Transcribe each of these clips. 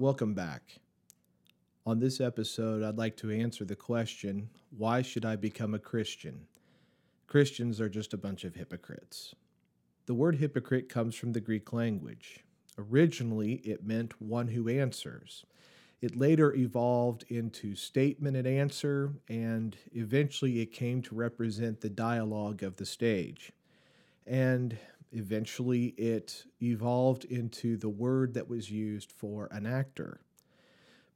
Welcome back. On this episode, I'd like to answer the question why should I become a Christian? Christians are just a bunch of hypocrites. The word hypocrite comes from the Greek language. Originally, it meant one who answers. It later evolved into statement and answer, and eventually it came to represent the dialogue of the stage. And eventually it evolved into the word that was used for an actor.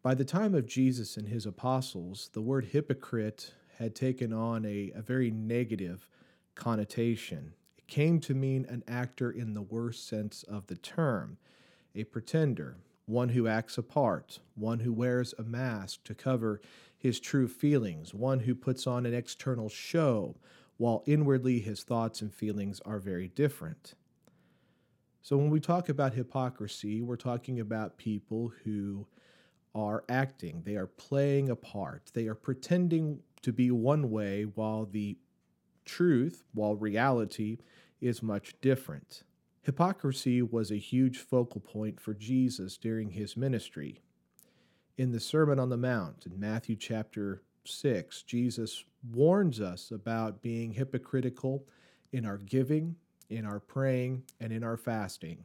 By the time of Jesus and his apostles, the word hypocrite had taken on a, a very negative connotation. It came to mean an actor in the worst sense of the term, a pretender, one who acts a part, one who wears a mask to cover his true feelings, one who puts on an external show, while inwardly his thoughts and feelings are very different. So, when we talk about hypocrisy, we're talking about people who are acting, they are playing a part, they are pretending to be one way while the truth, while reality is much different. Hypocrisy was a huge focal point for Jesus during his ministry. In the Sermon on the Mount in Matthew chapter 6, Jesus warns us about being hypocritical in our giving, in our praying, and in our fasting.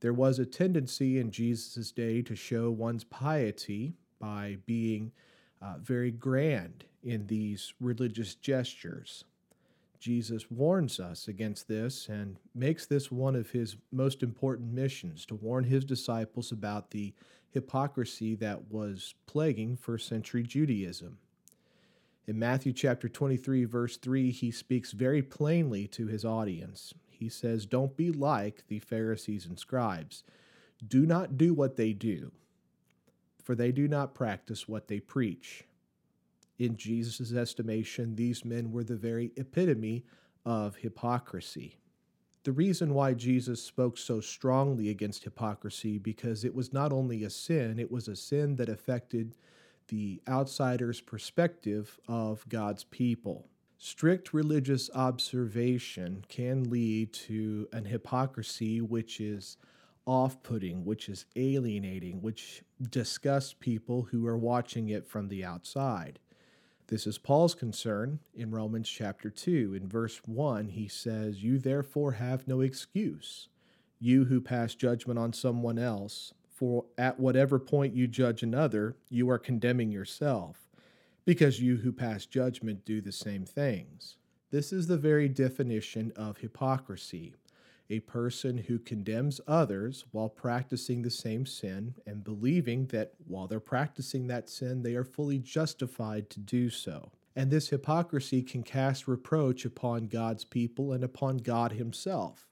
There was a tendency in Jesus' day to show one's piety by being uh, very grand in these religious gestures. Jesus warns us against this and makes this one of his most important missions to warn his disciples about the hypocrisy that was plaguing first century Judaism. In Matthew chapter 23, verse 3, he speaks very plainly to his audience. He says, Don't be like the Pharisees and scribes. Do not do what they do, for they do not practice what they preach. In Jesus' estimation, these men were the very epitome of hypocrisy. The reason why Jesus spoke so strongly against hypocrisy because it was not only a sin, it was a sin that affected the outsider's perspective of God's people. Strict religious observation can lead to an hypocrisy which is off putting, which is alienating, which disgusts people who are watching it from the outside. This is Paul's concern in Romans chapter 2. In verse 1, he says, You therefore have no excuse, you who pass judgment on someone else, for at whatever point you judge another, you are condemning yourself, because you who pass judgment do the same things. This is the very definition of hypocrisy a person who condemns others while practicing the same sin and believing that while they're practicing that sin, they are fully justified to do so. And this hypocrisy can cast reproach upon God's people and upon God Himself.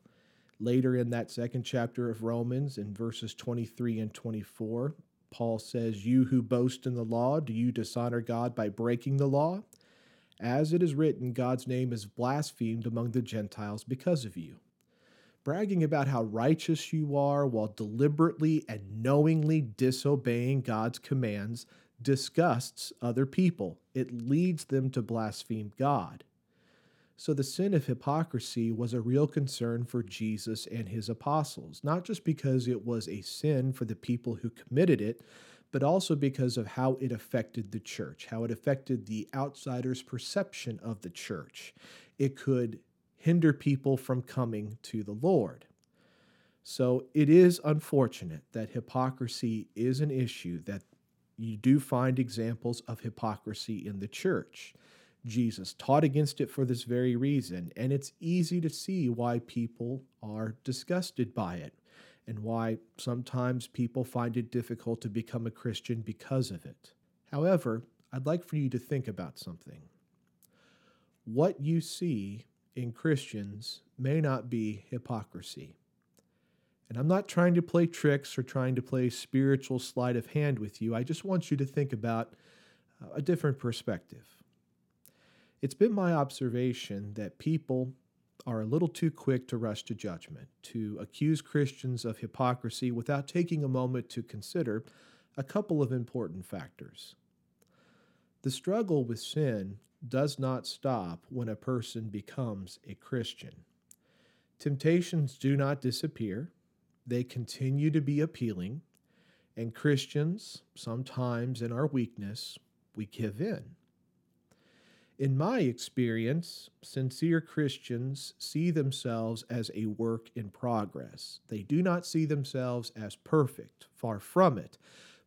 Later in that second chapter of Romans, in verses 23 and 24, Paul says, You who boast in the law, do you dishonor God by breaking the law? As it is written, God's name is blasphemed among the Gentiles because of you bragging about how righteous you are while deliberately and knowingly disobeying God's commands disgusts other people. It leads them to blaspheme God. So the sin of hypocrisy was a real concern for Jesus and his apostles, not just because it was a sin for the people who committed it, but also because of how it affected the church, how it affected the outsider's perception of the church. It could hinder people from coming to the Lord. So it is unfortunate that hypocrisy is an issue, that you do find examples of hypocrisy in the church. Jesus taught against it for this very reason, and it's easy to see why people are disgusted by it and why sometimes people find it difficult to become a Christian because of it. However, I'd like for you to think about something. what you see in Christians may not be hypocrisy. And I'm not trying to play tricks or trying to play spiritual sleight of hand with you. I just want you to think about uh, a different perspective. It's been my observation that people are a little too quick to rush to judgment, to accuse Christians of hypocrisy without taking a moment to consider a couple of important factors. The struggle with sin does not stop when a person becomes a Christian. Temptations do not disappear, they continue to be appealing, and Christians, sometimes in our weakness, we give in. In my experience, sincere Christians see themselves as a work in progress. They do not see themselves as perfect, far from it,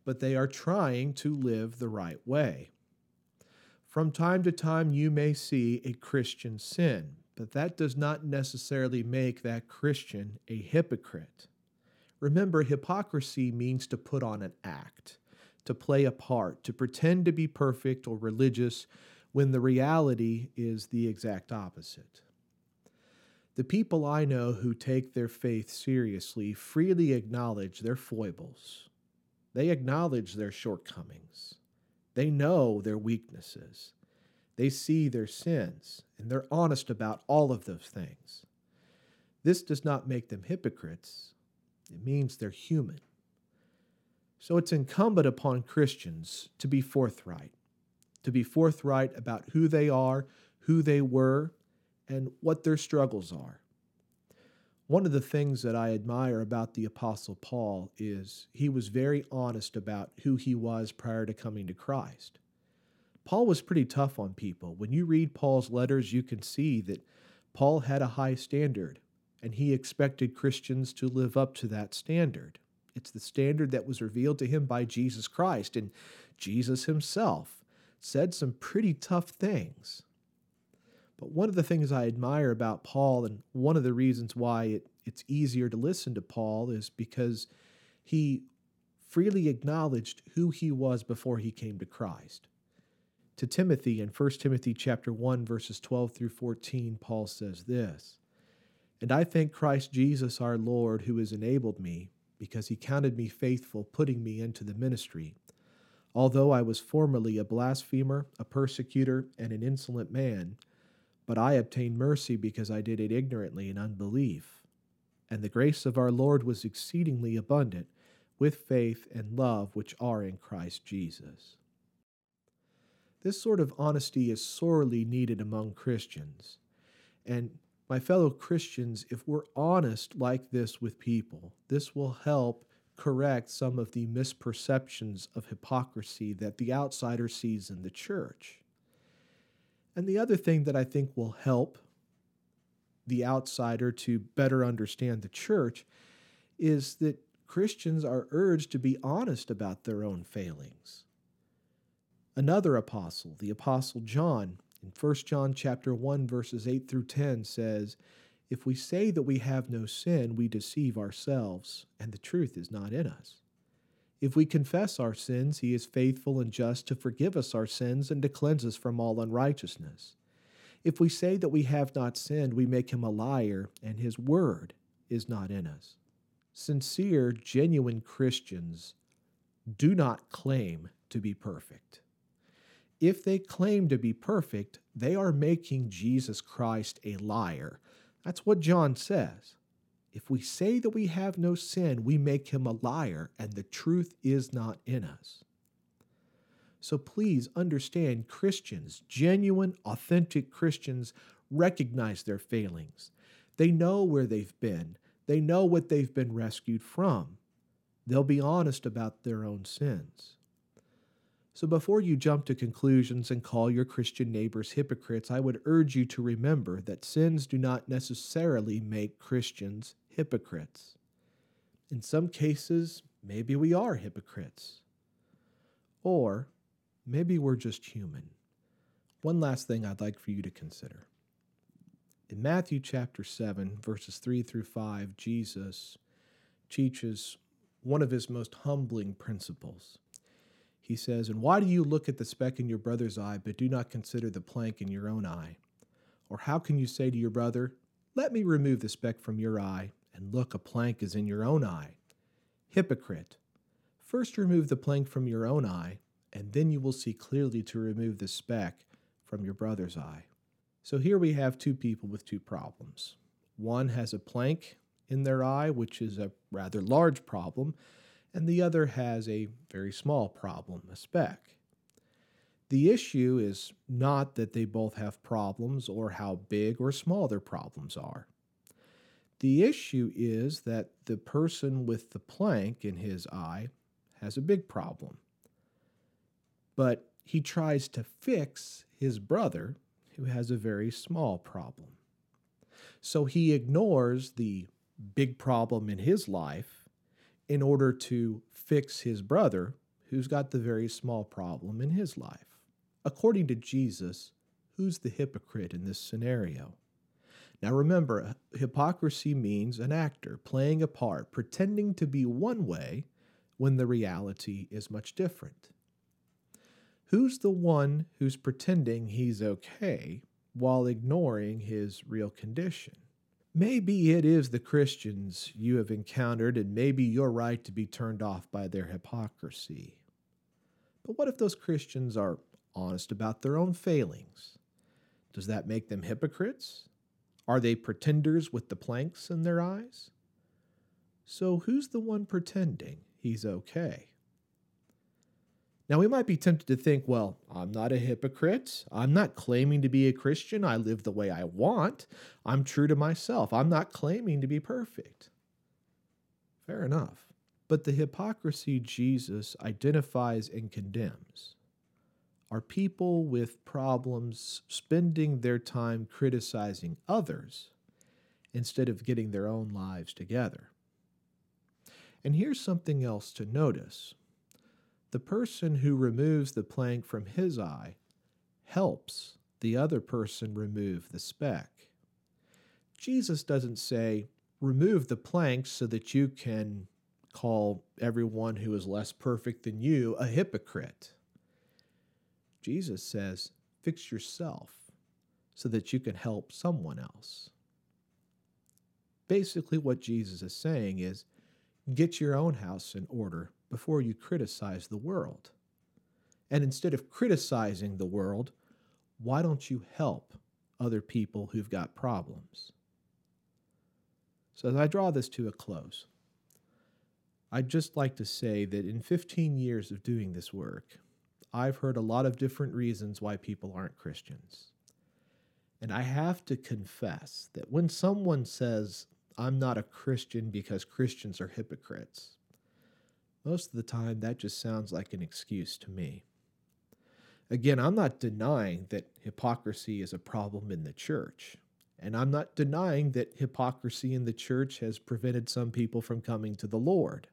but they are trying to live the right way. From time to time, you may see a Christian sin, but that does not necessarily make that Christian a hypocrite. Remember, hypocrisy means to put on an act, to play a part, to pretend to be perfect or religious when the reality is the exact opposite. The people I know who take their faith seriously freely acknowledge their foibles. They acknowledge their shortcomings. They know their weaknesses. They see their sins, and they're honest about all of those things. This does not make them hypocrites, it means they're human. So it's incumbent upon Christians to be forthright, to be forthright about who they are, who they were, and what their struggles are. One of the things that I admire about the Apostle Paul is he was very honest about who he was prior to coming to Christ. Paul was pretty tough on people. When you read Paul's letters, you can see that Paul had a high standard, and he expected Christians to live up to that standard. It's the standard that was revealed to him by Jesus Christ, and Jesus himself said some pretty tough things. But one of the things I admire about Paul, and one of the reasons why it, it's easier to listen to Paul, is because he freely acknowledged who he was before he came to Christ. To Timothy in 1 Timothy chapter 1 verses 12 through 14 Paul says this And I thank Christ Jesus our Lord who has enabled me because he counted me faithful putting me into the ministry although I was formerly a blasphemer a persecutor and an insolent man but I obtained mercy because I did it ignorantly in unbelief. And the grace of our Lord was exceedingly abundant with faith and love which are in Christ Jesus. This sort of honesty is sorely needed among Christians. And my fellow Christians, if we're honest like this with people, this will help correct some of the misperceptions of hypocrisy that the outsider sees in the church. And the other thing that I think will help the outsider to better understand the church is that Christians are urged to be honest about their own failings. Another apostle, the apostle John, in 1 John chapter 1 verses 8 through 10 says, "If we say that we have no sin, we deceive ourselves, and the truth is not in us." If we confess our sins, he is faithful and just to forgive us our sins and to cleanse us from all unrighteousness. If we say that we have not sinned, we make him a liar, and his word is not in us. Sincere, genuine Christians do not claim to be perfect. If they claim to be perfect, they are making Jesus Christ a liar. That's what John says. If we say that we have no sin, we make him a liar, and the truth is not in us. So please understand Christians, genuine, authentic Christians, recognize their failings. They know where they've been, they know what they've been rescued from. They'll be honest about their own sins. So before you jump to conclusions and call your Christian neighbors hypocrites, I would urge you to remember that sins do not necessarily make Christians hypocrites. In some cases, maybe we are hypocrites. Or maybe we're just human. One last thing I'd like for you to consider. In Matthew chapter 7, verses 3 through 5, Jesus teaches one of his most humbling principles. He says, And why do you look at the speck in your brother's eye, but do not consider the plank in your own eye? Or how can you say to your brother, Let me remove the speck from your eye, and look, a plank is in your own eye? Hypocrite, first remove the plank from your own eye, and then you will see clearly to remove the speck from your brother's eye. So here we have two people with two problems. One has a plank in their eye, which is a rather large problem, and the other has a very small problem, a speck. The issue is not that they both have problems or how big or small their problems are. The issue is that the person with the plank in his eye has a big problem. But he tries to fix his brother who has a very small problem. So he ignores the big problem in his life in order to fix his brother who's got the very small problem in his life. According to Jesus, who's the hypocrite in this scenario? Now remember, hypocrisy means an actor playing a part, pretending to be one way when the reality is much different. Who's the one who's pretending he's okay while ignoring his real condition? Maybe it is the Christians you have encountered, and maybe you're right to be turned off by their hypocrisy. But what if those Christians are honest about their own failings. Does that make them hypocrites? Are they pretenders with the planks in their eyes? So who's the one pretending he's okay? Now, we might be tempted to think, well, I'm not a hypocrite. I'm not claiming to be a Christian. I live the way I want. I'm true to myself. I'm not claiming to be perfect. Fair enough. But the hypocrisy Jesus identifies and condemns are people with problems spending their time criticizing others instead of getting their own lives together. And here's something else to notice the person who removes the plank from his eye helps the other person remove the speck. Jesus doesn't say, remove the plank so that you can call everyone who is less perfect than you a hypocrite. Jesus says, fix yourself so that you can help someone else. Basically, what Jesus is saying is get your own house in order before you criticize the world. And instead of criticizing the world, why don't you help other people who've got problems? So, as I draw this to a close, I'd just like to say that in 15 years of doing this work, I've heard a lot of different reasons why people aren't Christians. And I have to confess that when someone says, I'm not a Christian because Christians are hypocrites, most of the time that just sounds like an excuse to me. Again, I'm not denying that hypocrisy is a problem in the church. And I'm not denying that hypocrisy in the church has prevented some people from coming to the Lord.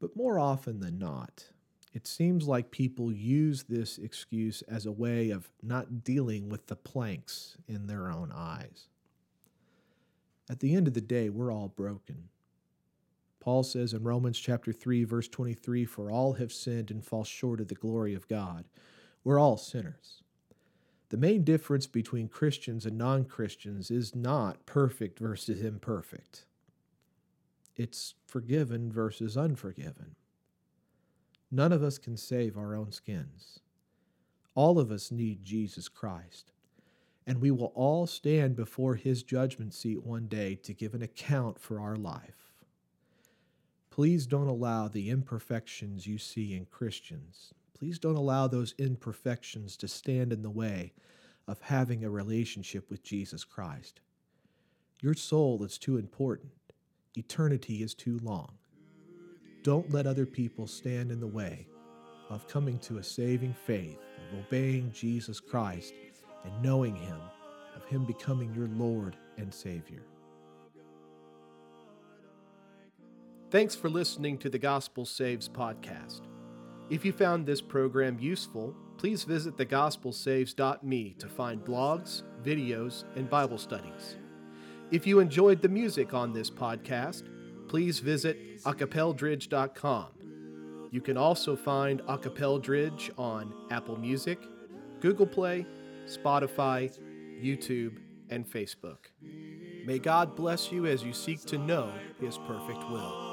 But more often than not, it seems like people use this excuse as a way of not dealing with the planks in their own eyes. At the end of the day, we're all broken. Paul says in Romans chapter 3 verse 23 for all have sinned and fall short of the glory of God. We're all sinners. The main difference between Christians and non-Christians is not perfect versus imperfect. It's forgiven versus unforgiven. None of us can save our own skins. All of us need Jesus Christ. And we will all stand before his judgment seat one day to give an account for our life. Please don't allow the imperfections you see in Christians. Please don't allow those imperfections to stand in the way of having a relationship with Jesus Christ. Your soul is too important. Eternity is too long. Don't let other people stand in the way of coming to a saving faith, of obeying Jesus Christ and knowing Him, of Him becoming your Lord and Savior. Thanks for listening to the Gospel Saves podcast. If you found this program useful, please visit thegospelsaves.me to find blogs, videos, and Bible studies. If you enjoyed the music on this podcast, please visit acapeldridge.com. You can also find Acapeldridge on Apple Music, Google Play, Spotify, YouTube, and Facebook. May God bless you as you seek to know His perfect will.